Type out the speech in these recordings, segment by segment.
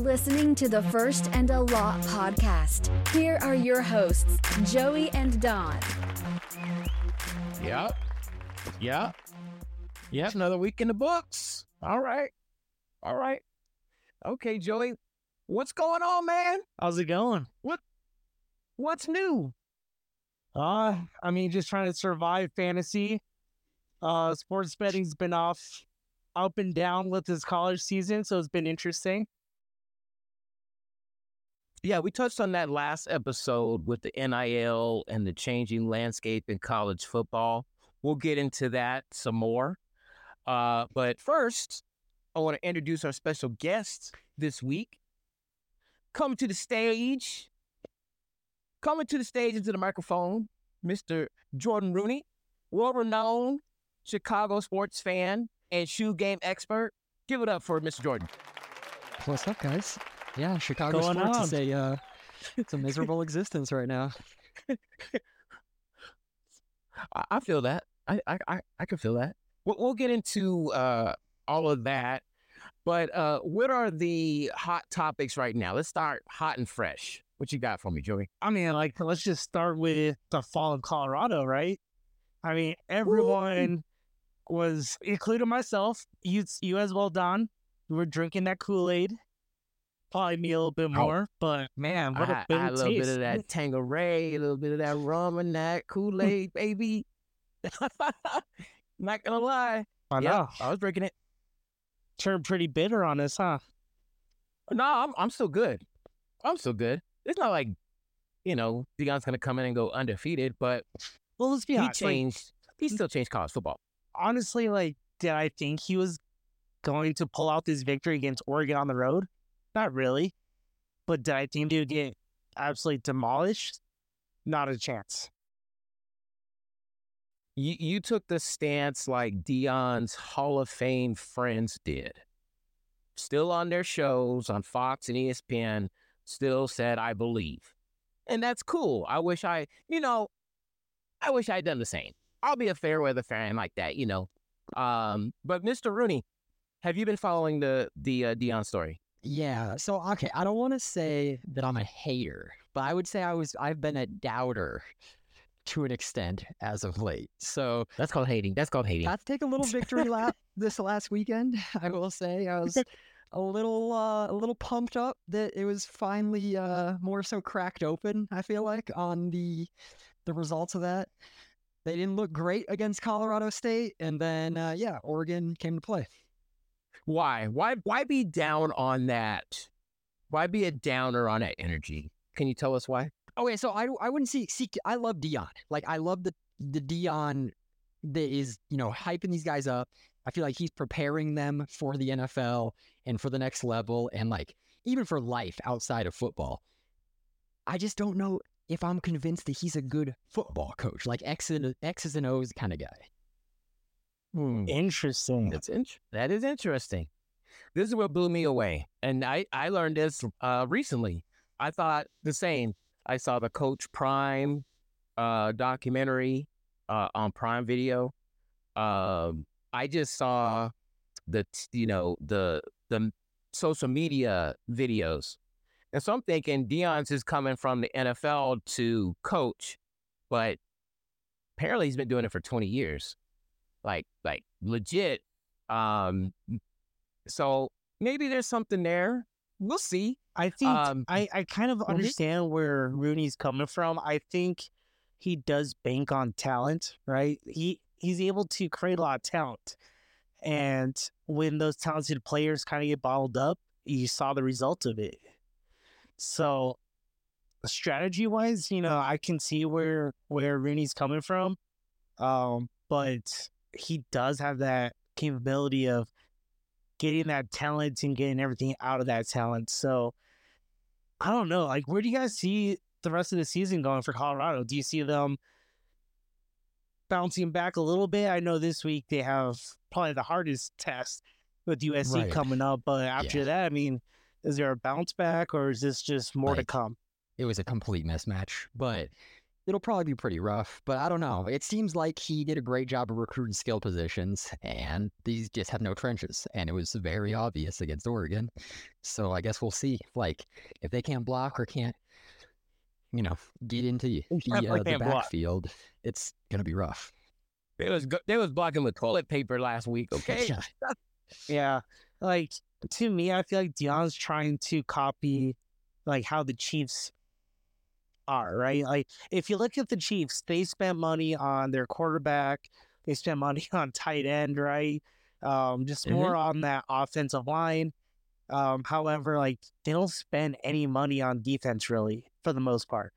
listening to the First and a Lot podcast. Here are your hosts, Joey and Don. Yep. Yep. Yep. Another week in the books. All right. All right. Okay, Joey. What's going on, man? How's it going? What what's new? Uh, I mean, just trying to survive fantasy. Uh, sports betting's been off, up and down with this college season, so it's been interesting. Yeah, we touched on that last episode with the NIL and the changing landscape in college football. We'll get into that some more. Uh, but first, I want to introduce our special guest this week. Coming to the stage, coming to the stage into the microphone, Mr. Jordan Rooney, world renowned Chicago sports fan and shoe game expert. Give it up for Mr. Jordan. What's up, guys? Yeah, Chicago Going sports on? is a uh, it's a miserable existence right now. I, I feel that. I, I, I, I can feel that. We'll, we'll get into uh, all of that. But uh, what are the hot topics right now? Let's start hot and fresh. What you got for me, Joey? I mean, like, let's just start with the fall of Colorado, right? I mean, everyone was, including myself, you, you as well, Don. We were drinking that Kool Aid. Probably me a little bit Oh. more, but man, what I, a I a little taste. bit of that Tanqueray, a little bit of that rum and that Kool Aid, baby. Not gonna lie. I know. I was drinking it. Turned pretty bitter on us, huh? No, I'm I'm still good. I'm still good. It's not like, you know, Deion's gonna come in and go undefeated, but Well, let's be he honest. like, changed. he still changed college football. honestly, like, did I think he was going to pull out this victory against Oregon on the road? Not really. But did I he would get absolutely demolished? Not a chance. You you took the stance like Deion's Hall of Fame friends did. Still on their shows on Fox and ESPN, still said I believe. And that's cool. I wish I, you know, I wish I'd done the same. I'll be a fair weather fan like that, you know. Um, but Mr. Rooney, have you been following the the uh, Deion story? Yeah. So okay, I don't want to say that I'm a hater, but I would say I was I've been a doubter to an extent as of late. So That's called hating. That's called hating. to take a little victory lap this last weekend. I will say I was a little uh, a little pumped up that it was finally uh, more so cracked open. I feel like on the the results of that. They didn't look great against Colorado State, and then uh, yeah, Oregon came to play. Why? Why? Why be down on that? Why be a downer on that energy? Can you tell us why? Okay, so I I wouldn't see see I love Deion. Like I love the the Deion that is you know hyping these guys up. I feel like he's preparing them for the NFL and for the next level and like even for life outside of football. I just don't know if I'm convinced that he's a good football coach, like X X's and O's kind of guy. Hmm. Interesting. That's int- that is interesting. This is what blew me away, and I I learned this uh, recently. I thought the same. I saw the Coach Prime uh, documentary uh, on Prime Video. Um, I just saw the you know the the social media videos, and so I'm thinking Deion's is coming from the NFL to coach, but apparently he's been doing it for 20 years, like like legit. Um, so maybe there's something there. We'll see. I think Um, I, I kind of mhm. understand where Rooney's coming from. I think he does bank on talent, right? He he's able to create a lot of talent. And when those talented players kind of get bottled up, you saw the result of it. So strategy wise, you know, I can see where where Rooney's coming from. Um, but he does have that capability of getting that talent and getting everything out of that talent. So I don't know. Like, where do you guys see the rest of the season going for Colorado? Do you see them bouncing back a little bit? I know this week they have probably the hardest test with USC Right. coming up, but after Yeah. that, I mean, is there a bounce back or is this just more to come? It was a complete mismatch, but it'll probably be pretty rough. But I don't know. It seems like he did a great job of recruiting skill positions, and these just have no trenches, and it was very obvious against Oregon. So I guess we'll see. Like if they can't block or can't, you know, get into the, uh, the can't block. backfield, it's gonna be rough. They was they was blocking with toilet paper last week. Okay, Yeah. Yeah. Like to me, I feel like Deion's trying to copy like how the Chiefs are, right? Like if you look at the Chiefs, they spent money on their quarterback, they spent money on tight end, right? Um, just Mhm. more on that offensive line. Um, however, like they don't spend any money on defense really for the most part.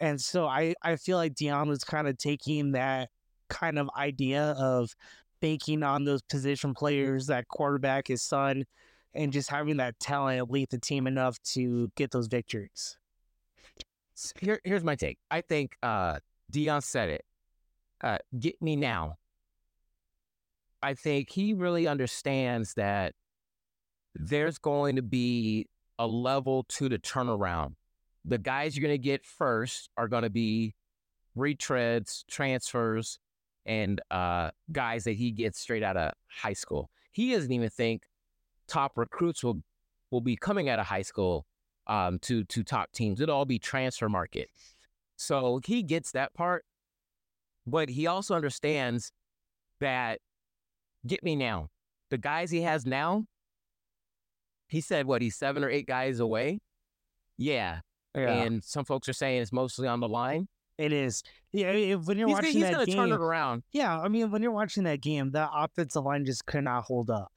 And so I, I feel like Deion was kind of taking that kind of idea of banking on those position players, that quarterback, his son, and just having that talent lead the team enough to get those victories. Here, here's my take. I think uh, Deion said it. Uh, get me now. I think he really understands that there's going to be a level to the turnaround. The guys you're going to get first are going to be retreads, transfers, and uh, guys that he gets straight out of high school. He doesn't even think top recruits will will be coming out of high school um, to to top teams. It'll all be transfer market. So he gets that part, but he also understands that get me now. The guys he has now, he said what he's seven or eight guys away. Yeah, and some folks are saying it's mostly on the line. it is. Yeah, when you're He's, watching he's that gonna game, turn it around. yeah, I mean, when you're watching that game, that offensive line just could not hold up,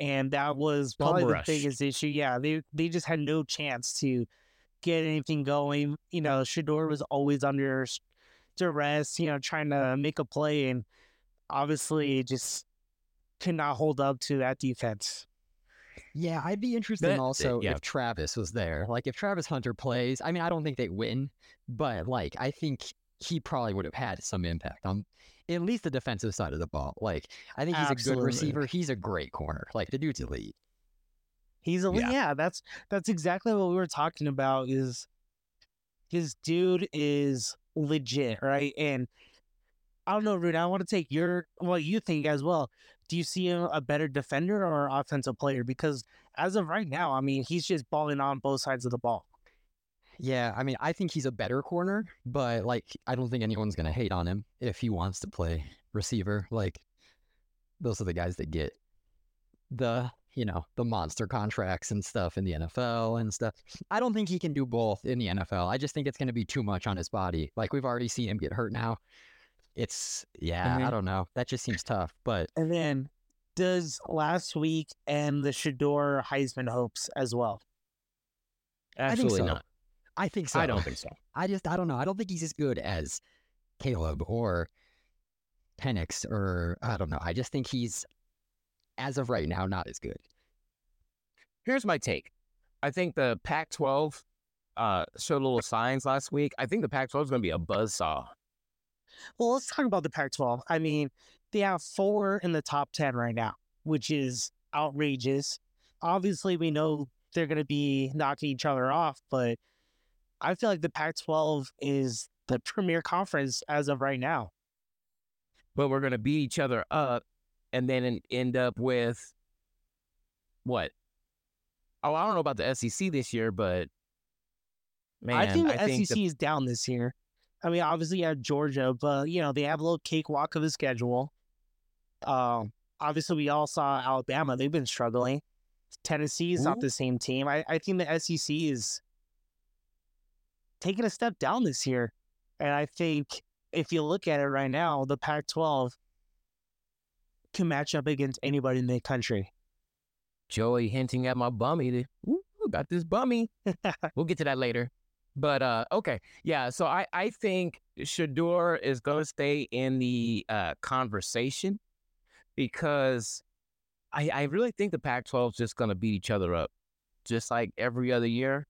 and that was Bum probably the rush. biggest issue. Yeah, they they just had no chance to get anything going. You know, Shedeur was always under s- duress. You know, trying to make a play, and obviously it just could not hold up to that defense. Yeah, I'd be interested That- also yeah. if Travis was there. Like if Travis Hunter plays, I mean, I don't think they win, but like I think he probably would have had some impact on at least the defensive side of the ball. Like I think he's a good receiver. He's a great corner. Like the dude's elite. He's a Yeah. yeah. That's that's exactly what we were talking about. Is his dude is legit, right? And I don't know, Rudy. I want to take your what you think as well. Do you see him a better defender or offensive player? Because as of right now, I mean, he's just balling on both sides of the ball. Yeah, I mean, I think he's a better corner, but like I don't think anyone's gonna hate on him if he wants to play receiver. Like those are the guys that get the you know the monster contracts and stuff in the NFL and stuff. I don't think he can do both in the NFL. I just think it's gonna be too much on his body. Like we've already seen him get hurt now. It's yeah, I Mhm. don't know. That just seems tough. But And then does last week and the Shedeur Heisman hopes as well? I think Absolutely so. not. I think so. I don't think so. I just I don't know. I don't think he's as good as Caleb or Penix or I don't know. I just think he's as of right now not as good. Here's my take. I think the Pac-12 uh, showed little signs last week. I think the Pac-12 is going to be a buzzsaw. Well, let's talk about the Pac 12. I mean, they have four in the top 10 right now, which is outrageous. Obviously, we know they're going to be knocking each other off, but I feel like the Pac 12 is the premier conference as of right now. but we're going to beat each other up and then end up with what? Oh, I don't know about the SEC this year, but man, I think the think SEC the- is down this year. I mean, obviously, you have Georgia, but, you know, they have a little cakewalk of a schedule. Um, obviously, we all saw Alabama. They've been struggling. Tennessee is not the same team. I, I think the SEC is taking a step down this year. And I think if you look at it right now, the Pac 12 can match up against anybody in the country. Joey hinting at my bummy. Ooh, got this bummy. we'll get to that later. But uh, okay, yeah. So I I think Shedeur is going to stay in the uh, conversation because I I really think the Pac-12 is just going to beat each other up, just like every other year.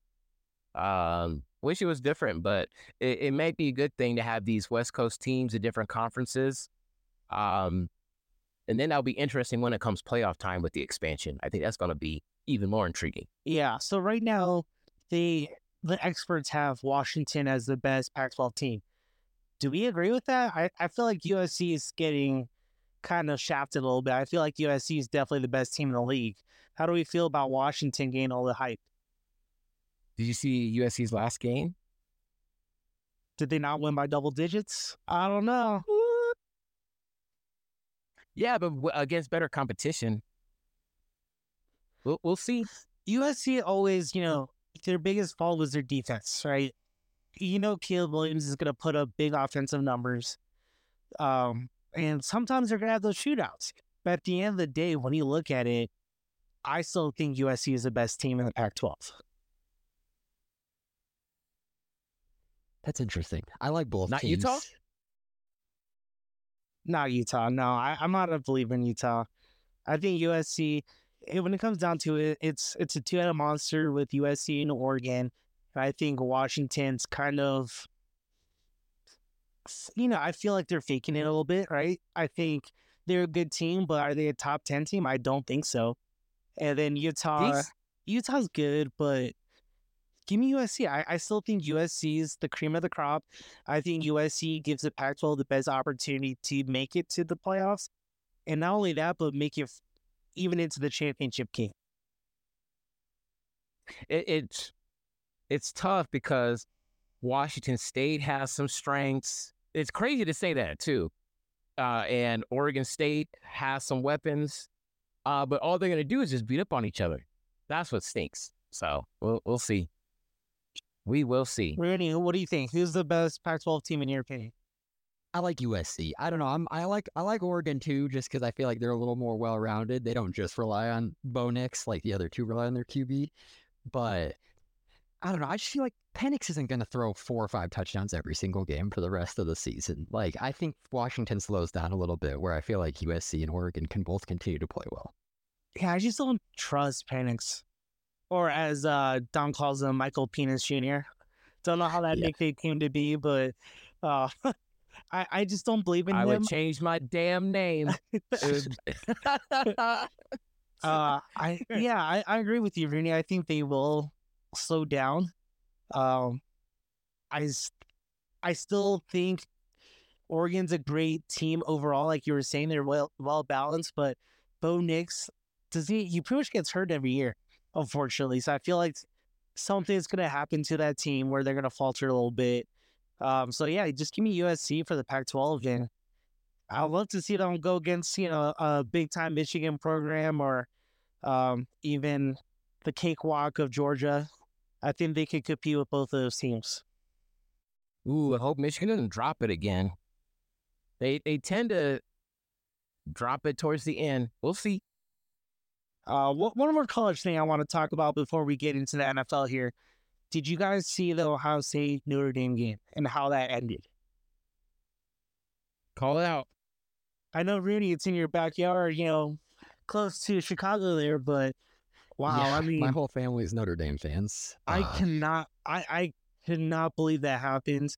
Um, wish it was different, but it, it might be a good thing to have these West Coast teams in different conferences. Um, and then that'll be interesting when it comes playoff time with the expansion. I think that's going to be even more intriguing. Yeah. So right now, they the experts have Washington as the best Pac-12 team. Do we agree with that? I, I feel like USC is getting kind of shafted a little bit. I feel like USC is definitely the best team in the league. How do we feel about Washington getting all the hype? Did you see USC's last game? Did they not win by double digits? I don't know. Yeah, but against better competition. We'll, we'll see. USC always, you know, their biggest fault was their defense, right? You know, Caleb Williams is going to put up big offensive numbers. Um, and sometimes they're going to have those shootouts. But at the end of the day, when you look at it, I still think USC is the best team in the Pac 12. That's interesting. I like both. Teams. Not teams. Utah? Not Utah. No, I, I'm not a believer in Utah. I think USC, it, when it comes down to it, it's it's a two headed monster with USC and Oregon. I think Washington's kind of, you know, I feel like they're faking it a little bit, right? I think they're a good team, but are they a top 10 team? I don't think so. And then Utah, These- Utah's good, but give me USC. I, I still think USC is the cream of the crop. I think USC gives the Pac 12 the best opportunity to make it to the playoffs. And not only that, but make it even into the championship game. It, it's it's tough because Washington State has some strengths. It's crazy to say that too. Uh, and Oregon State has some weapons, uh, but all they're gonna do is just beat up on each other. That's what stinks. So we'll we'll see. We will see. Randy, what do you think? Who's the best Pac 12 team in your opinion? I like USC. I don't know. I'm I like I like Oregon too, just because I feel like they're a little more well rounded. They don't just rely on Bo Nix like the other two rely on their QB. But I don't know. I just feel like Penix isn't going to throw four or five touchdowns every single game for the rest of the season. Like I think Washington slows down a little bit, where I feel like USC and Oregon can both continue to play well. Yeah, I just don't trust Penix. Or as uh, Don calls him, Michael Penis Jr. Don't know how that Yeah. nickname came to be, but uh, I, I just don't believe in I him. would change my damn name. uh, I yeah, I, I agree with you, Rooney. I think they will slow down. Um, I I still think Oregon's a great team overall. Like you were saying, they're well well balanced, but Bo Nix does he he pretty much gets hurt every year, unfortunately. So I feel like something's gonna happen to that team where they're gonna falter a little bit. Um, so yeah, just give me USC for the Pac-12, and I'd love to see them go against you know a big time Michigan program or um, even the cakewalk of Georgia. I think they could compete with both of those teams. Ooh, I hope Michigan doesn't drop it again. They they tend to drop it towards the end. We'll see. Uh, one one more college thing I want to talk about before we get into the NFL here. Did you guys see the Ohio State Notre Dame game and how that ended? Call it out. I know, Rudy, it's in your backyard, you know, close to Chicago there, but wow, Yeah, I mean, my whole family is Notre Dame fans. I Uh, cannot, I, I cannot believe that happened.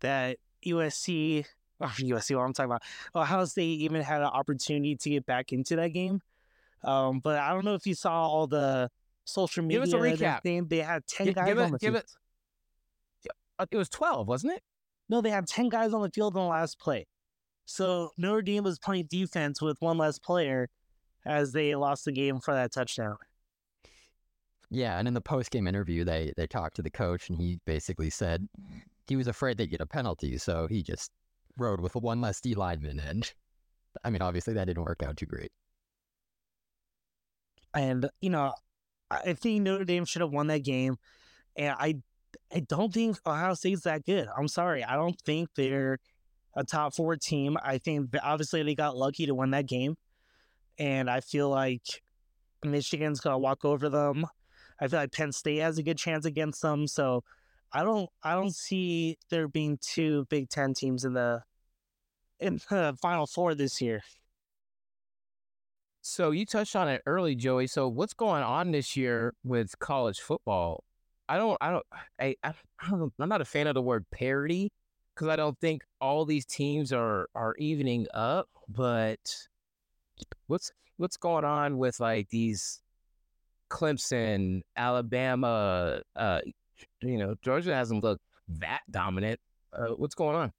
That USC, or USC, what I'm talking about, Ohio State even had an opportunity to get back into that game. Um, but I don't know if you saw all the social media. Give us a recap. everything. They had ten Gi- guys give on it- the give field. it- Uh, It was twelve, wasn't it? No, they had ten guys on the field on the last play. So Notre Dame was playing defense with one less player as they lost the game for that touchdown. Yeah, and in the post game interview, they they talked to the coach, and he basically said he was afraid they'd get a penalty, so he just rode with one less D lineman. And I mean, obviously, that didn't work out too great. And you know, I think Notre Dame should have won that game. And I, I don't think Ohio State's that good. I'm sorry, I don't think they're a top four team. I think obviously they got lucky to win that game, and I feel like Michigan's gonna walk over them. I feel like Penn State has a good chance against them. So I don't, I don't see there being two Big Ten teams in the in the Final Four this year. So you touched on it early, Joey. So what's going on this year with college football? I don't, I don't, I, I, don't, I'm not a fan of the word parity because I don't think all these teams are are evening up. But what's what's going on with like these Clemson, Alabama, uh, You know, Georgia hasn't looked that dominant. Uh, what's going on?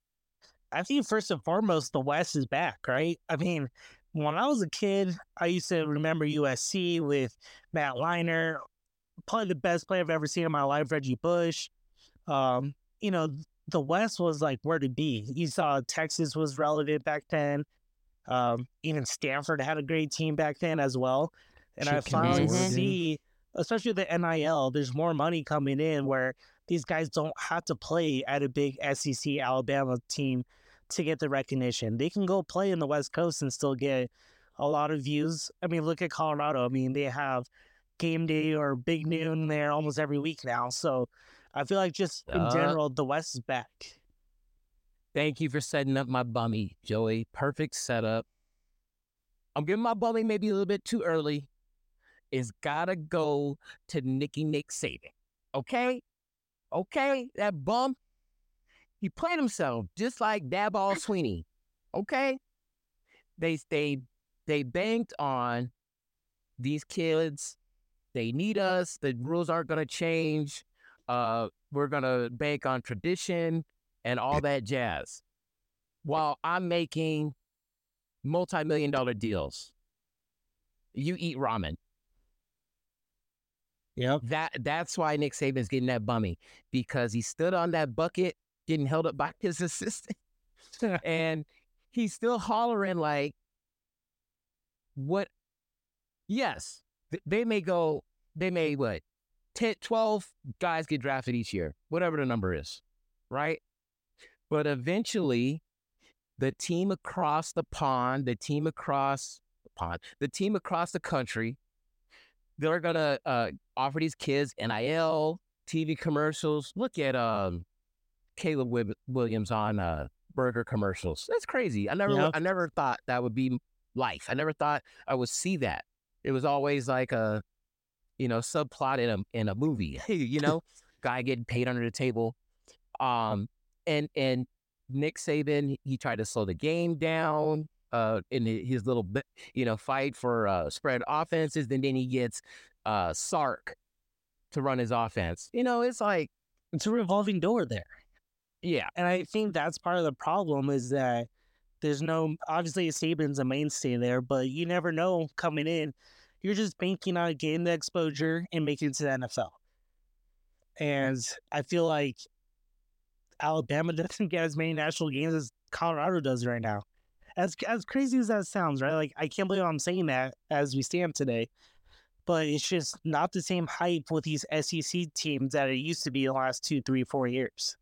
I think first and foremost, the West is back, right? I mean, when I was a kid, I used to remember USC with Matt Leinart, probably the best player I've ever seen in my life, Reggie Bush. Um, you know, the West was like where to be. You saw Texas was relevant back then. Um, even Stanford had a great team back then as well. And Chip I finally see, especially the NIL, there's more money coming in where these guys don't have to play at a big SEC Alabama team to get the recognition. They can go play in the West Coast and still get a lot of views. I mean, look at Colorado. I mean, they have game day or big noon there almost every week now. So I feel like just in Uh, general, the West is back. Thank you for setting up my bummy, Joey. Perfect setup. I'm giving my bummy maybe a little bit too early. It's gotta go to Nicky Nick Saban. Okay? Okay? That bum, he played himself just like Dabo Swinney. Okay? They they they banked on these kids. They need us. The rules aren't gonna change. Uh, we're gonna bank on tradition and all that jazz while I'm making multi million dollar deals. You eat ramen. Yep. That that's why Nick Saban's getting that bummy because he stood on that bucket getting held up by his assistant. And he's still hollering like what? Yes they may go they may what 10 12 guys get drafted each year whatever the number is right? But eventually the team across the pond the team across the pond the team across the country they're gonna uh, offer these kids nil tv commercials. Look at um caleb williams on uh burger commercials. That's crazy. I never Yep. i never thought that would be life. I never thought i would see that. It was always like a you know subplot in a in a movie you know? Guy getting paid under the table. Um and and nick saban he tried to slow the game down uh in his little you know fight for uh spread offenses and then he gets uh sark to run his offense. You know it's like It's a revolving door there. Yeah And I think that's part of the problem is that there's no obviously Saban's a mainstay there, but you never know coming in. You're just banking on getting the exposure and making it to the NFL. Mm. And I feel like Alabama doesn't get as many national games as Colorado does right now. As as crazy as that sounds, right? Like I can't believe I'm saying that as we stand today. But it's just not the same hype with these SEC teams that it used to be the last two, three, four years.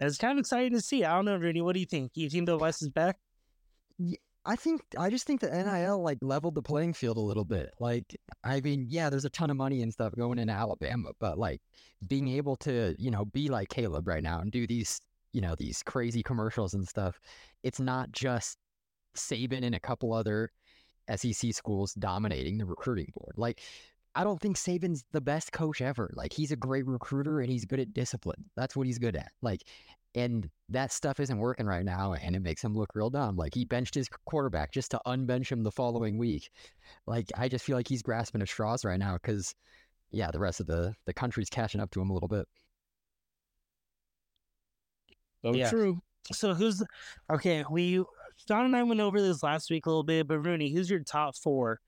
And it's kind of exciting to see. I don't know, Rudy. What do you think? You think the West is back? I think I just think the mm-hmm. NIL like leveled the playing field a little bit. Like, I mean, yeah, there's a ton of money and stuff going into Alabama, but like being able to, you know, be like Caleb right now and do these, you know, these crazy commercials and stuff. It's not just Saban and a couple other SEC schools dominating the recruiting board. Like, I don't think Saban's the best coach ever. Like, he's a great recruiter and he's good at discipline. That's what he's good at. Like, and that stuff isn't working right now, and it makes him look real dumb. Like he benched his quarterback just to unbench him the following week. Like I just feel like he's grasping at straws right now because, yeah, the rest of the the country's catching up to him a little bit. so Yeah. true So who's okay? We John and I went over this last week a little bit, but Rooney, who's your top four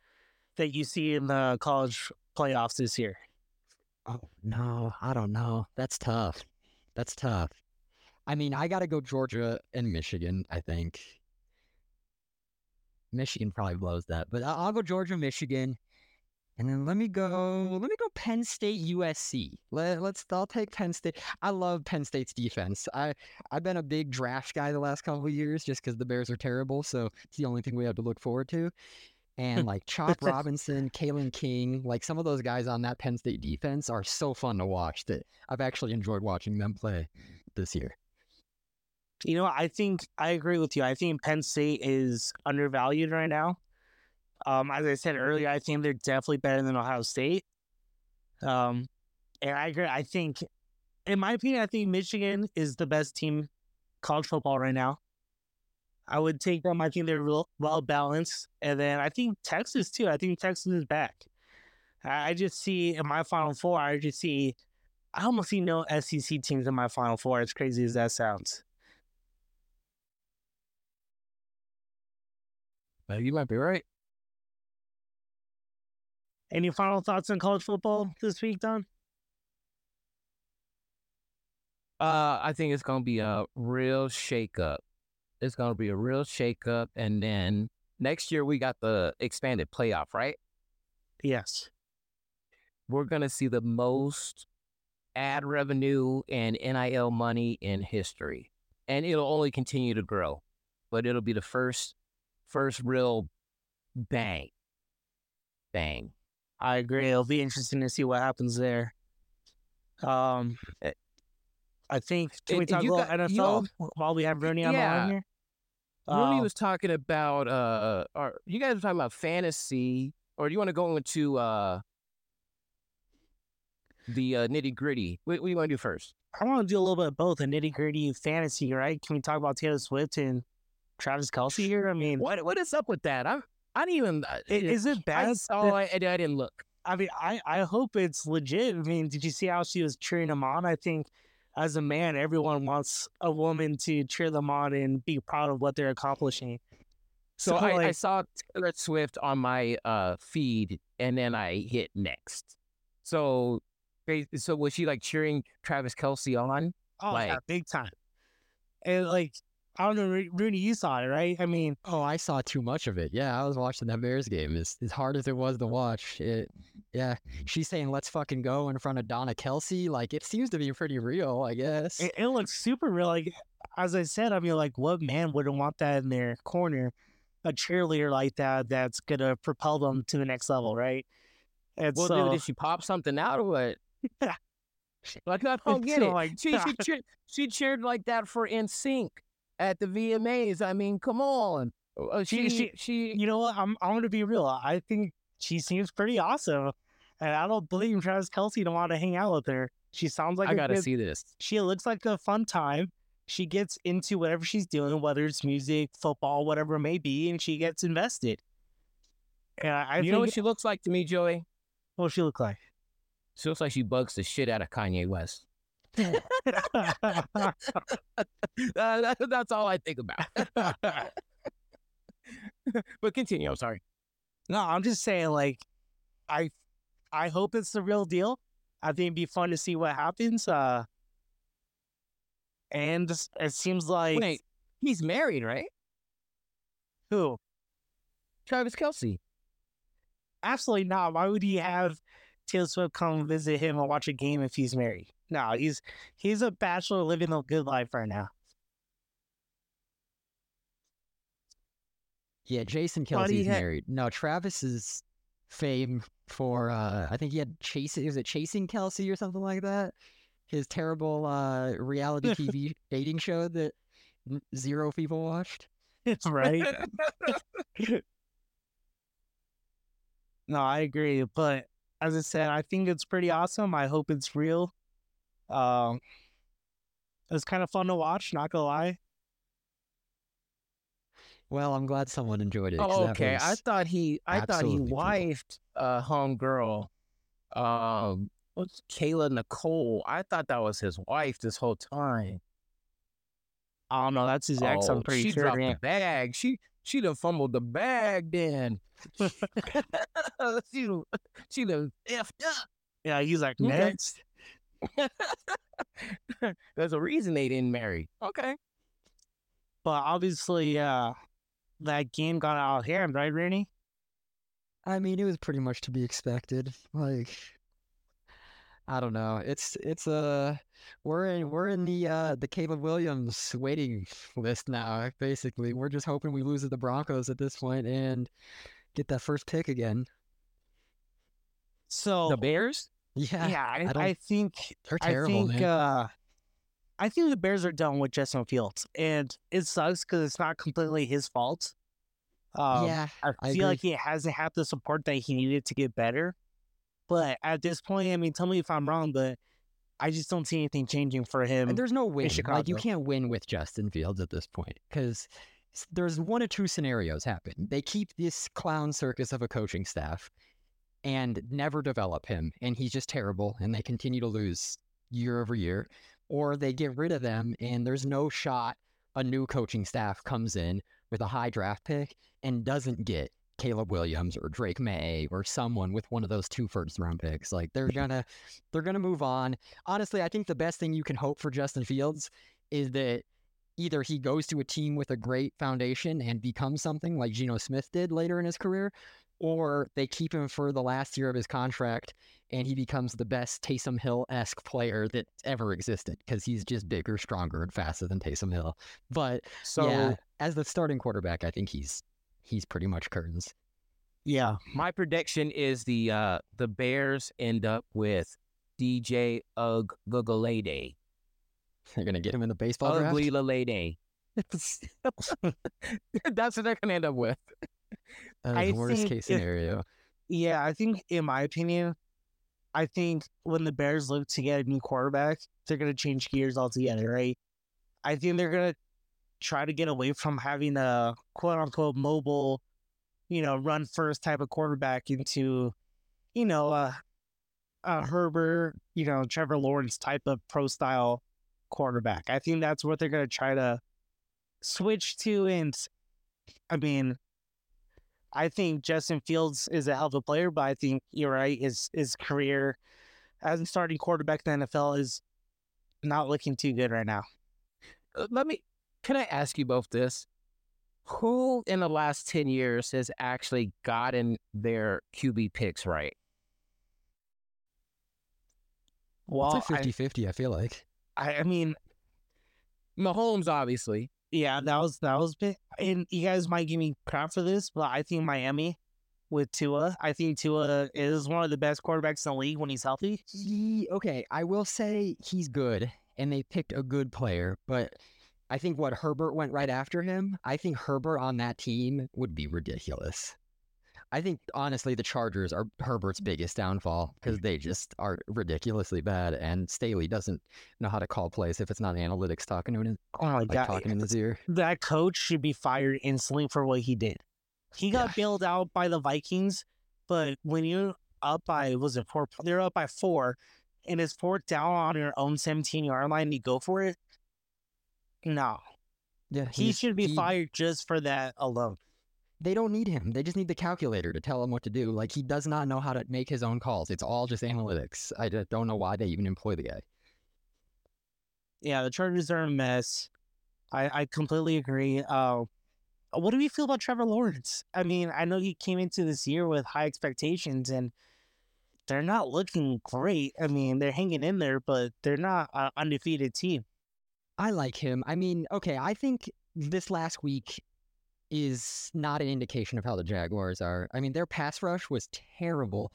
that you see in the college playoffs this year? Oh no, I don't know. That's tough. That's tough. I mean, I got to go Georgia and Michigan. I think Michigan probably blows that, but I'll go Georgia, Michigan, and then let me go. Let me go Penn State, USC. Let, let's. I'll take Penn State. I love Penn State's defense. I I've been a big draft guy the last couple years just because the Bears are terrible. So it's the only thing we have to look forward to. And like Chop Robinson, Kalen King, like some of those guys on that Penn State defense are so fun to watch that I've actually enjoyed watching them play this year. You know, I think I agree with you. I think Penn State is undervalued right now. Um, as I said earlier, I think they're definitely better than Ohio State. Um, and I agree. I think, in my opinion, I think Michigan is the best team college football right now. I would take them. I think they're real, well balanced, and then I think Texas too. I think Texas is back. I just see in my Final Four. I just see I almost see no SEC teams in my Final Four. As crazy as that sounds. You might be right. Any final thoughts on college football this week, Don? Uh, I think it's gonna be a real shakeup. It's gonna be a real shakeup, and then next year we got the expanded playoff, right? Yes. We're gonna see the most ad revenue and NIL money in history, and it'll only continue to grow. But it'll be the first, first real bang, bang. I agree. It'll be interesting to see what happens there. Um, Eh. I think can we talk about got- NFL you while we have Rooney on the line here? Rooney Uh, was talking about uh, or you guys were talking about fantasy, or do you want to go into uh the uh, nitty gritty? What, what do you want to do first? I want to do a little bit of both, a nitty gritty fantasy, right? Can we talk about Taylor Swift and Travis Kelce here? I mean, What what is up with that? I'm I didn't even. uh, i- is it I bad? saw that- I, I didn't look. I mean, I, I hope it's legit. I mean, did you see how she was cheering him on? I think as a man, everyone wants a woman to cheer them on and be proud of what they're accomplishing. So, I, I like, saw Taylor Swift on my uh feed, and then I hit next. So, so was she like cheering Travis Kelce on? oh, yeah, like- big time. And like, I don't know, Ro- Rooney, you saw it, right? I mean, Oh, I saw too much of it. Yeah, I was watching that Bears game. As, as hard as it was to watch, it, yeah, she's saying "Let's fucking go" in front of Donna Kelce. Like it seems to be pretty real, I guess. it, it looks super real. Like, as I said, I mean, like, what man wouldn't want that in their corner? A cheerleader like that that's gonna propel them to the next level, right? And Well, so, did, did she pop something out or what? like I don't get So, it. like, she she cheered, she cheered like that for NSYNC at the VMAs. I mean, come on. Uh, She- she she- she, you know what? I'm I'm gonna be real. I think she seems pretty awesome, and I don't blame Travis Kelce to want to hang out with her. She sounds like I gotta see this. She looks like a fun time. She gets into whatever she's doing, whether it's music, football, whatever it may be, and she gets invested. And I you think, know what she looks like to me, Joey? what does she look like? She looks like she bugs the shit out of Kanye West. Uh, that- that's all I think about. but continue. I'm sorry. no, I'm just saying, like, I, I hope it's the real deal. I think it'd be fun to see what happens. Uh, and it seems like Wait, he's married, right? who? Travis Kelce. Absolutely not. Why would he have Taylor Swift come visit him and watch a game if he's married? No, he's he's a bachelor living a good life right now. Yeah, Jason Kelce's ha- married. No, Travis is fame for uh I think he had chasing was it chasing Kelce or something like that? His terrible uh reality TV dating show that zero people watched. It's right? no, I agree. But as I said, I think it's pretty awesome. I hope it's real. Um, it was kind of fun to watch. Not gonna lie. Well, I'm glad someone enjoyed it. 'cause Oh, okay. I thought he I thought he absolutely brutal. wifed uh homegirl. Um what's Kayla Nicole. I thought that was his wife this whole time. I don't know. That's his ex. Oh, I'm pretty she sure. dropped man. the bag. She she done fumbled the bag then. she she done effed up. Yeah, he's like next. There's a reason they didn't marry. Okay. But obviously, uh, that game got out of hand, right, Rooney? I mean, it was pretty much to be expected. Like, I don't know. It's it's uh we're in we're in the uh the Caleb Williams waiting list now. Basically, we're just hoping we lose to the Broncos at this point and get that first pick again. So The Bears? Yeah, yeah, I, I I, think they're terrible, I think uh I think the Bears are done with Justin Fields, and it sucks because it's not completely his fault. Um, yeah, I I feel agree. like he hasn't had the support that he needed to get better. But at this point, I mean, tell me if I'm wrong, but I just don't see anything changing for him. and there's no win. Like you can't win with Justin Fields at this point because there's one or two scenarios happen. They keep this clown circus of a coaching staff and never develop him, and he's just terrible, and they continue to lose year over year, or they get rid of them and there's no shot a new coaching staff comes in with a high draft pick and doesn't get Caleb Williams or Drake Maye or someone with one of those two first round picks. Like they're gonna they're gonna move on. Honestly, I think the best thing you can hope for Justin Fields is that either he goes to a team with a great foundation and becomes something like Geno Smith did later in his career, or they keep him for the last year of his contract and he becomes the best Taysom Hill esque player that ever existed because he's just bigger, stronger, and faster than Taysom Hill. But So yeah, as the starting quarterback, I think he's he's pretty much curtains. Yeah. my prediction is the uh the Bears end up with DJ Uiagalelei. They're gonna get him in the baseball draft. Ugly Lady. That's what they're gonna end up with. That I the worst case if- scenario. Yeah, I think in my opinion, I think when the Bears look to get a new quarterback, they're gonna change gears altogether, right? I think they're gonna try to get away from having a quote unquote mobile, you know, run first type of quarterback into, you know, uh, a Herbert, you know, Trevor Lawrence type of pro style quarterback. I think that's what they're gonna try to switch to. And I mean, I think Justin Fields is a hell of a player, but I think you're right. His his career as a starting quarterback in the NFL is not looking too good right now. Uh, Let me can I ask you both this? Who in the last 10 years has actually gotten their QB picks right? Well, it's like 50 50, I feel like. I, I, I mean, Mahomes, obviously. yeah, that was that was big. And you guys might give me crap for this, but I think Miami with Tua, I think Tua is one of the best quarterbacks in the league when he's healthy. He, okay, I will say he's good, and they picked a good player, but I think what Herbert went right after him, I think Herbert on that team would be ridiculous. I think honestly the Chargers are Herbert's mm. biggest downfall because mm. they just are ridiculously bad, and Staley doesn't know how to call plays if it's not analytics talking to him, Oh my like god, talking in his ear. that coach should be fired instantly for what he did. He got Yeah. bailed out by the Vikings, but when you're up by was it four? They're up by four, and it's fourth down on your own 17 yard line. And you go for it. No, Yeah, he should be he- fired just for that alone. They don't need him. They just need the calculator to tell him what to do. Like he does not know how to make his own calls. It's all just analytics. I just don't know why they even employ the guy. Yeah, the Chargers are a mess. I I completely agree. Uh, what do we feel about Trevor Lawrence? I mean, I know he came into this year with high expectations, and they're not looking great. I mean, they're hanging in there, but they're not an undefeated team. I like him. I mean, okay, I think this last week is not an indication of how the Jaguars are. I mean, their pass rush was terrible.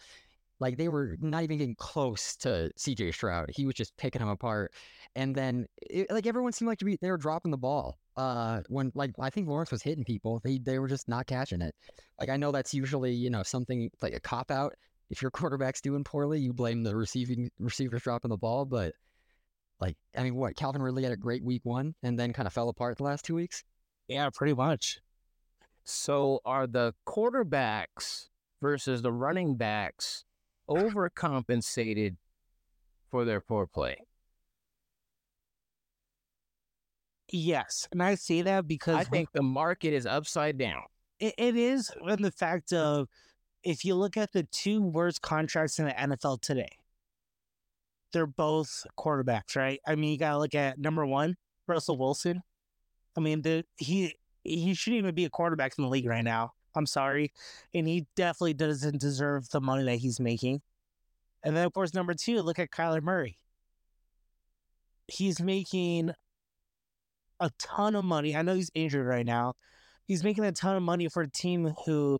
Like they were not even getting close to CJ Stroud. He was just picking them apart. And then it, like everyone seemed like to be they were dropping the ball. Uh when like I think Lawrence was hitting people. They they were just not catching it. Like I know that's usually, you know, something like a cop out. If your quarterback's doing poorly, you blame the receiving receivers dropping the ball, but like I mean what, Calvin Ridley had a great week one and then kind of fell apart the last two weeks? Yeah, pretty much. So are the quarterbacks versus the running backs overcompensated for their poor play? Yes, and I say that because I think the market is upside down. it, it is in the fact of if you look at the two worst contracts in the NFL today, they're both quarterbacks, right? I mean, you gotta look at number one, Russell Wilson. I mean, the he he shouldn't even be a quarterback in the league right now. I'm sorry, and he definitely doesn't deserve the money that he's making. And then, of course, number two, look at Kyler Murray. He's making a ton of money. I know he's injured right now. He's making a ton of money for a team who,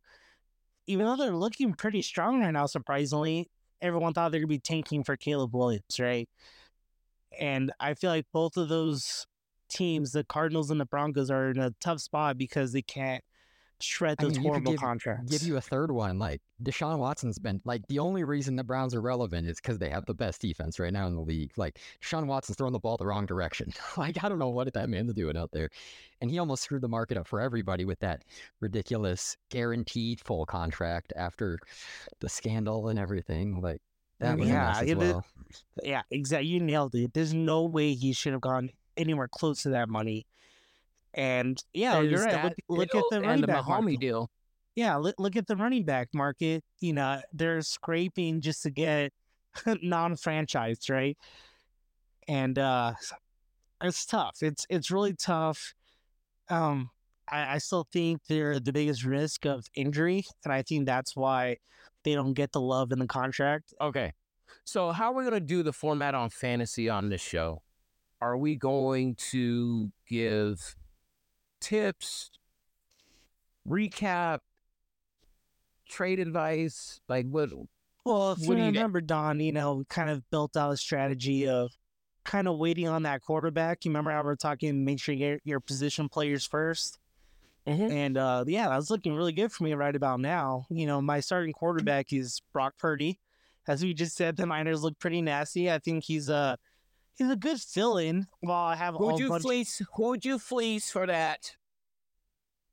even though they're looking pretty strong right now, surprisingly, everyone thought they're going to be tanking for Caleb Williams, right? And I feel like both of those teams, the Cardinals and the Broncos, are in a tough spot because they can't shred I those mean, horrible give- contracts. Give you a third one. Like Deshaun Watson's been like the only reason the Browns are relevant is because they have the best defense right now in the league. Like Deshaun Watson's throwing the ball the wrong direction. like I don't know what that man's doing out there, and he almost screwed the market up for everybody with that ridiculous guaranteed full contract after the scandal and everything. Like That was Yeah, well. Yeah, exactly. You nailed it. There's no way he should have gone anywhere close to that money. And yeah, And you're right. Look, look at the and running the back Mahomey market. deal. Yeah, look, look at the running back market. You know, they're scraping just to get non-franchised, right? And uh it's tough. It's it's really tough. Um, I, I still think they're the biggest risk of injury, and I think that's why they don't get the love in the contract. Okay. So how are we gonna do the format on fantasy on this show? Are we going to give tips, recap, trade advice? Like what Well, if What you do you- remember, Don, you know, kind of built out a strategy of kind of waiting on that quarterback. You remember how we are talking, make sure you get your position players 1st Mhm. And uh, yeah, that's looking really good for me right about now. You know, my starting quarterback is Brock Purdy. As we just said, the Niners look pretty nasty. I think he's a he's a good fill-in. While I have Who'd you bunch- fleece? Who'd you fleece for that?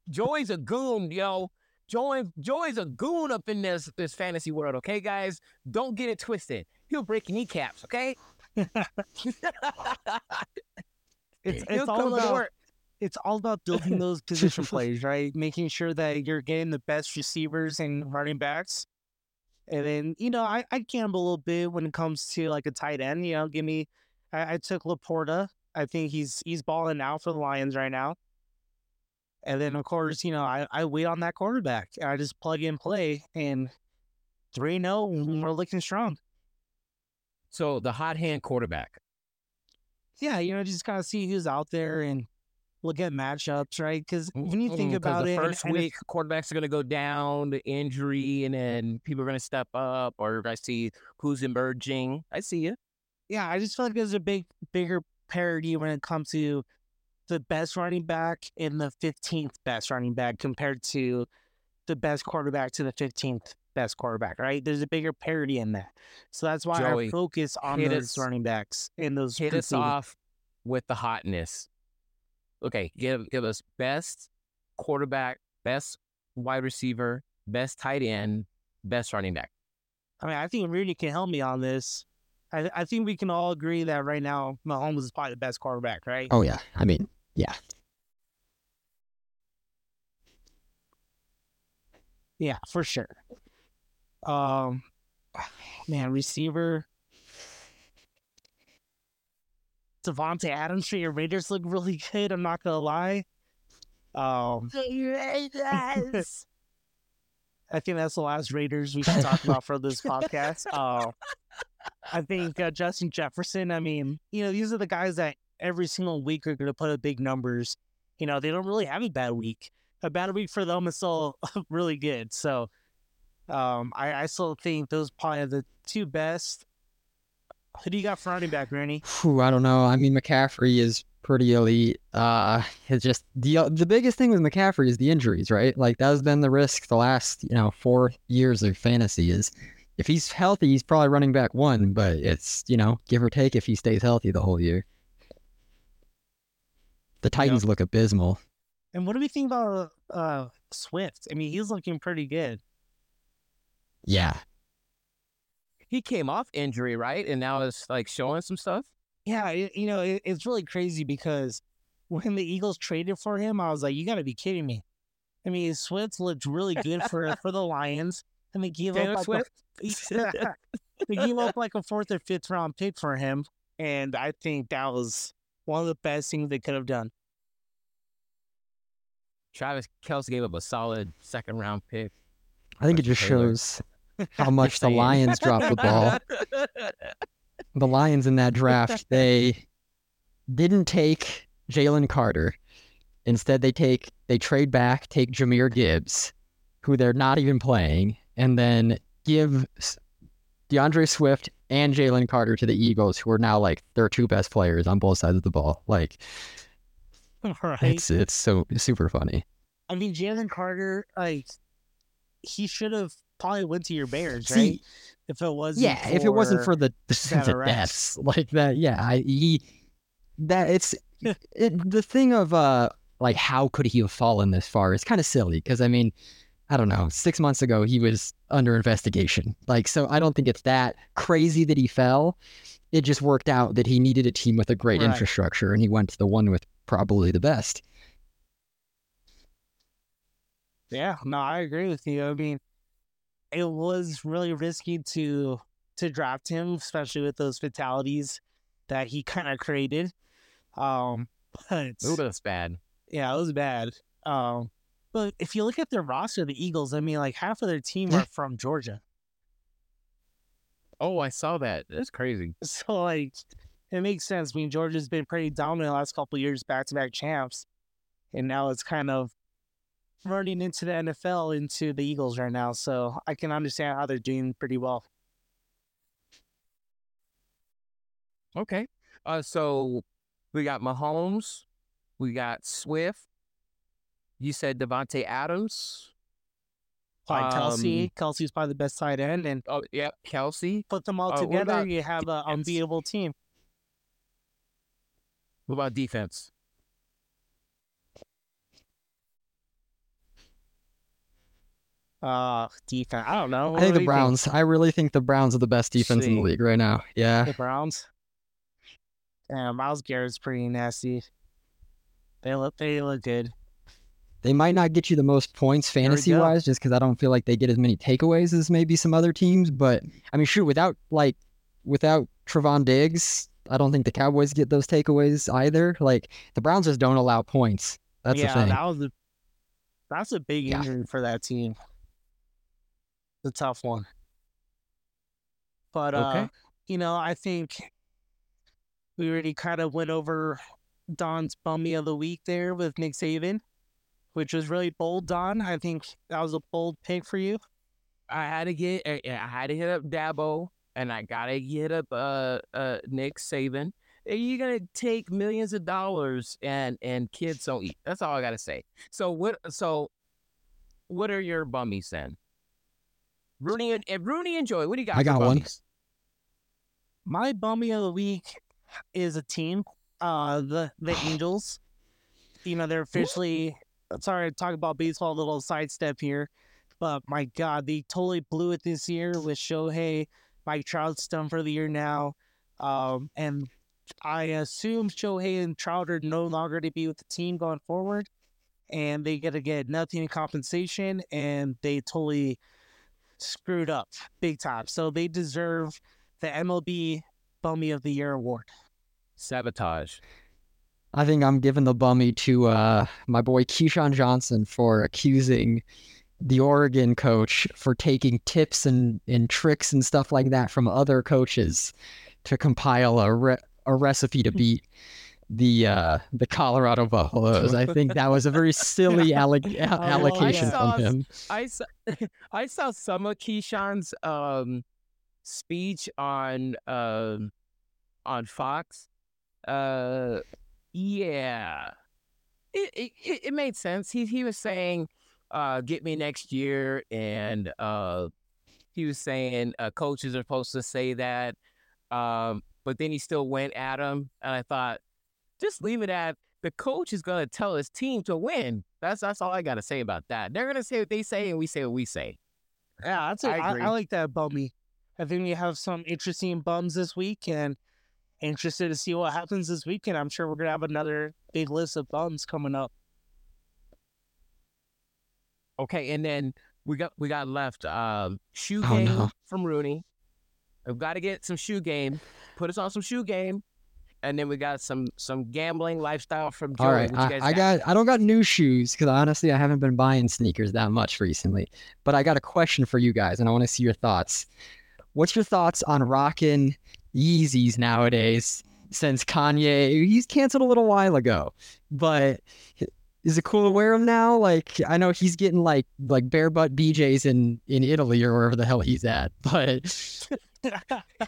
Joey's a goon, yo. Joey, Joey's a goon up in this this fantasy world, okay, guys? Don't get it twisted. He'll break kneecaps, okay? it's He'll it's all about it's all about building those position plays, right? Making sure that you're getting the best receivers and running backs. And then, you know, I, I gamble a little bit when it comes to like a tight end. You know, give me I, I took Laporta. I think he's he's balling out for the Lions right now. And then of course, you know, I, I wait on that quarterback. and I just plug in play and 3 0, we're looking strong. So the hot hand quarterback. Yeah, you know, just kind of see who's out there and look at matchups, right? Because when you think Mm, about the it, and- first and week quarterbacks are going to go down, the injury, and then people are going to step up, or I see who's emerging. I see you. Yeah, I just feel like there's a big, bigger parity when it comes to the best running back and the 15th best running back compared to the best quarterback to the 15th best quarterback, right? There's a bigger parity in that. So that's why Joey, I focus on those us- running backs and those. Hit us off with the hotness. Okay, give give us best quarterback, best wide receiver, best tight end, best running back. I mean, I think Rudy can help me on this. I, I think we can all agree that right now Mahomes is probably the best quarterback, right? Oh yeah, I mean, yeah, Yeah, for sure. Um, man, receiver. Davante Adams for your Raiders look really good. I'm not gonna lie. Um, I think that's the last Raiders we should talk about for this podcast. Uh, I think uh, Justin Jefferson. I mean, you know, these are the guys that every single week are going to put up big numbers. You know, they don't really have a bad week. A bad week for them is still really good. So, um, I, I still think those probably are the two best. Who do you got for running back, Randy? Phew, I don't know. I mean, McCaffrey is pretty elite. Uh, it's just the the biggest thing with McCaffrey is the injuries, right? Like that has been the risk the last you know four years of fantasy. Is if he's healthy, he's probably running back one, but it's you know give or take if he stays healthy the whole year. The Titans look abysmal. And what do we think about uh, Swift? I mean, he's looking pretty good. Yeah, He came off injury, right? And now is like showing some stuff. Yeah, it, you know, it, it's really crazy because when the Eagles traded for him, I was like, you got to be kidding me. I mean, Swift looked really good for for the Lions, and they gave Taylor up like A, they gave up like a fourth or fifth round pick for him, and I think that was one of the best things they could have done. Travis Kelce gave up a solid second round pick. I think it just Taylor- shows how much the. Lions dropped the ball. the Lions in that draft, they didn't take Jalen Carter. Instead, they take they trade back, take Jahmyr Gibbs, who they're not even playing, and then give D'Andre Swift and Jalen Carter to the Eagles, who are now like their two best players on both sides of the ball. Like right? it's it's so super funny. I mean, Jalen Carter, like he should have probably went to your Bears, See, right? If it wasn't, yeah, if it wasn't for the the, the deaths like that, yeah, I he that it's it, the thing of uh like how could he have fallen this far is kind of silly because I mean I don't know, six months ago, he was under investigation. Like, so I don't think it's that crazy that he fell. It just worked out that he needed a team with a great Right. infrastructure and he went to the one with probably the best. Yeah, no, I agree with you. I mean, it was really risky to to draft him, especially with those fatalities that he kind of created. Um, but Ooh, that's bad. yeah, it was bad. Um, but if you look at their roster, the Eagles, I mean, like half of their team are from Georgia. Oh, I saw that. That's crazy. So like, it makes sense. I mean, Georgia's been pretty dominant the last couple of years, back to back champs, and now it's kind of running into the NFL into the Eagles right now. So I can understand how they're doing pretty well. Okay. Uh, so we got Mahomes, we got Swift. You said Davante Adams. Like Kelce, Um, Kelce's probably the best tight end, and Oh, yeah, Kelce. put them all uh, together, about you have an unbeatable team. What about defense? Uh, defense. I don't know. I think the Browns, I really think the Browns are the best defense in the league right now. Yeah. The Browns. Yeah, Myles Garrett's pretty nasty. They look, they look good. They might not get you the most points fantasy wise, just because I don't feel like they get as many takeaways as maybe some other teams. But I mean, shoot, without like without Trevon Diggs, I don't think the Cowboys get those takeaways either. Like the Browns just don't allow points. That's yeah, the thing. that was a that's a big Yeah. injury for that team. The tough one. But uh, you know, I think we already kind of went over Don's bummy of the week there with Nick Saban, which was really bold, Don. I think that was a bold pick for you. I had to get. I I had to hit up Dabo, and I gotta hit up uh uh Nick Saban. You're gonna take millions of dollars, and and kids don't eat. That's all I gotta say. So what? So what are your bummies then? Rooney and, and Rooney and Joy. What do you got? I got one. My bummy of the week is a team, uh, the the Angels. You know, they're officially. Sorry to talk about baseball. A little sidestep here, but my God, they totally blew it this year with Shohei. Mike Trout's done for the year now, um, and I assume Shohei and Trout are no longer to be with the team going forward, and they get to get nothing in compensation, and they totally screwed up big time. So they deserve the MLB Bummy of the Year award. Sabotage. I think I'm giving the bummy to uh, my boy Keyshawn Johnson for accusing the Oregon coach for taking tips and, and tricks and stuff like that from other coaches to compile a re- a recipe to beat the uh, the Colorado Buffaloes. I think that was a very silly alleg- a- Oh, I allocation saw from him. I saw I saw some of Keyshawn's um speech on um on Fox. Uh yeah. It it, it it made sense. He he was saying uh get me next year and uh he was saying uh, coaches are supposed to say that um but then he still went at him and I thought just leave it at the coach is gonna tell his team to win. That's that's all I gotta say about that. They're gonna say what they say, and we say what we say. Yeah, that's a, I I, agree. I like that bummy. I think we have some interesting bums this week, and interested to see what happens this weekend. I'm sure we're gonna have another big list of bums coming up. Okay, and then we got we got left um shoe Oh, game no. from Rooney. We've got to get some shoe game. Put us on some shoe game, and then we got some some gambling lifestyle from Joey. All right, I, guys I got I don't got new shoes because honestly I haven't been buying sneakers that much recently. But I got a question for you guys, and I want to see your thoughts. What's your thoughts on rocking Yeezys nowadays? Since Kanye, he's canceled a little while ago, but is it cool to wear them now? Like I know he's getting like like bare butt BJ's in in Italy or wherever the hell he's at, but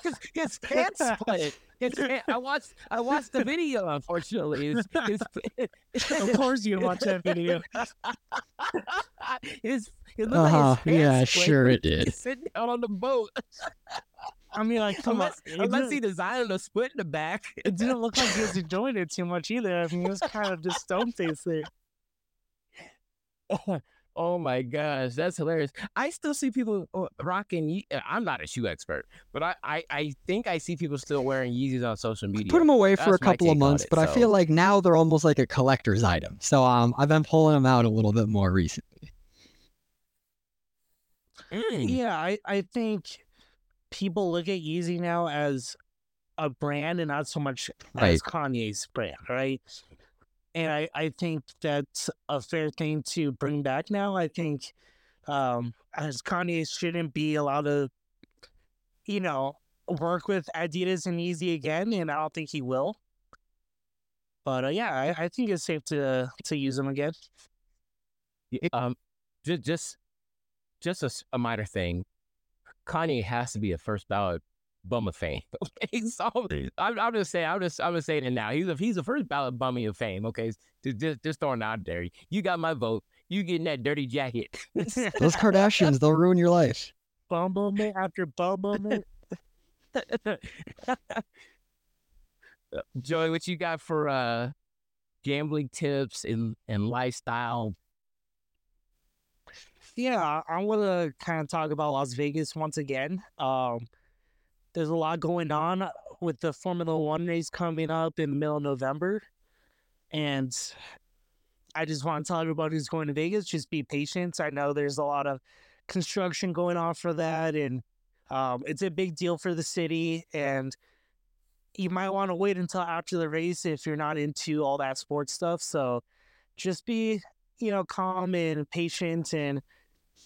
his, his pants split. His pan- I watched I watched the video. Unfortunately, his, his, of course, you watch that video. his it looked Uh-huh, like his pants yeah, split sure it did. was Sitting out on the boat. I mean, like, come unless, on. It unless didn't, he designed a split in the back. it didn't look like he was enjoying it too much either. I mean, he was kind of just stone faced there. Oh my gosh, that's hilarious. I still see people uh, rocking. Ye- uh, I'm not a shoe expert, but I, I, I think I see people still wearing Yeezys on social media. Put them away for a couple of months, it, but I feel like now they're almost like a collector's item. So um, I've been pulling them out a little bit more recently. Mm. Yeah, I, I think people look at Yeezy now as a brand and not so much as Kanye's brand, right? And I, I think that's a fair thing to bring back now. I think um, as Kanye shouldn't be allowed to, you know, work with Adidas and Yeezy again, and I don't think he will. But uh, yeah, I, I think it's safe to to use them again. Um, just, just, just a, a minor thing. Kanye has to be a first ballot bum of fame. Okay, so I'm, I'm just saying, I'm just, I'm just saying it now. He's a, he's the first ballot bummy of fame. Okay, just, just, just throwing it out there. You got my vote. You getting that dirty jacket. Those Kardashians, they'll ruin your life. Bumble me after bumble me. Joey, what you got for uh gambling tips and and lifestyle? Yeah, I want to kind of talk about Las Vegas once again. Um, there's a lot going on with the Formula One race coming up in the middle of November, and I just want to tell everybody who's going to Vegas just be patient. I know there's a lot of construction going on for that, and um, it's a big deal for the city. And you might want to wait until after the race if you're not into all that sports stuff. So just be, you know, calm and patient and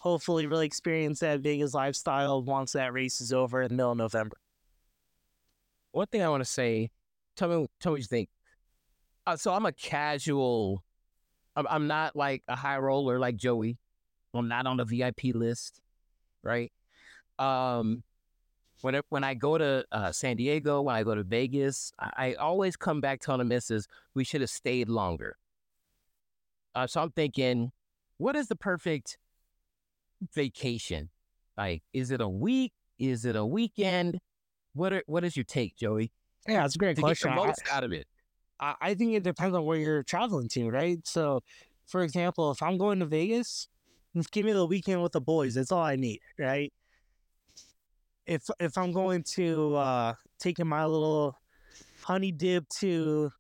hopefully really experience that Vegas lifestyle once that race is over in the middle of November. One thing I want to say, tell me, tell me what you think. Uh, so I'm a casual. I'm, I'm not like a high roller like Joey. I'm not on the VIP list, right? Um, when it, when I go to uh, San Diego, when I go to Vegas, I, I always come back telling the missus we should have stayed longer. Uh, so I'm thinking, what is the perfect vacation? Like, is it a week? Is it a weekend? What are, what is your take, Joey? Yeah, it's a great To get the question. I, out of it. I I think it depends on where you're traveling to, right? So, for example, if I'm going to Vegas, just give me the weekend with the boys. That's all I need, right? If if I'm going to uh taking my little honey dip to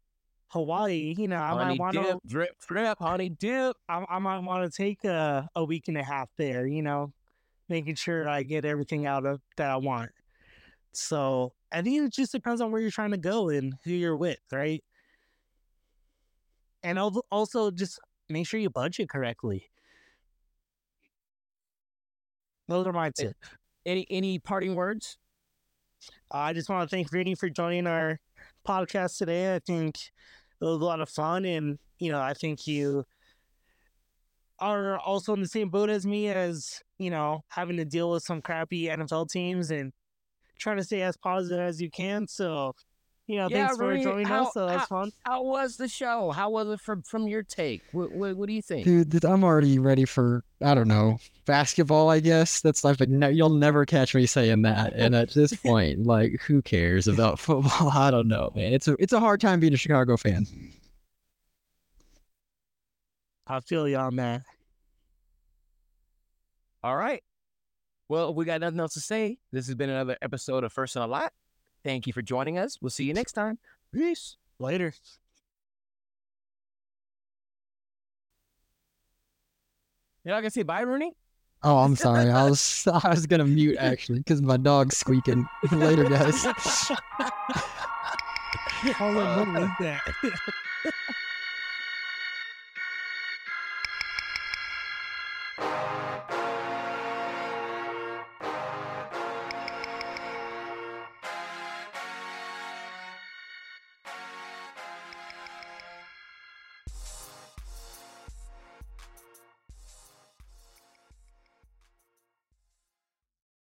Hawaii, you know, I honey might want to drip, drip, honey dip. I, I might want to take a, a week and a half there, you know, making sure I get everything out of that I want. So I think it just depends on where you're trying to go and who you're with, right? And also just make sure you budget correctly. Those are my tips. Any any parting words? I just want to thank Rooney for joining our podcast today. I think it was a lot of fun, and you know, I think you are also in the same boat as me, as you know, having to deal with some crappy NFL teams and trying to stay as positive as you can. So, you know, Yeah, thanks for Rooney, joining how- us. So that's fun. How was the show? How was it from from your take? What what, what do you think? Dude, I'm already ready for I don't know basketball. I guess that's like no, you'll never catch me saying that. And at this point, like, who cares about football? I don't know, man. It's a it's a hard time being a Chicago fan. I feel you on that. All right. Well, we got nothing else to say. This has been another episode of First and a Lot. Thank you for joining us. We'll see you next time. Peace. Later. You're not gonna say bye, Rooney? Oh, I'm sorry. I was I was gonna mute actually because my dog's squeaking. Later, guys. I was what was that?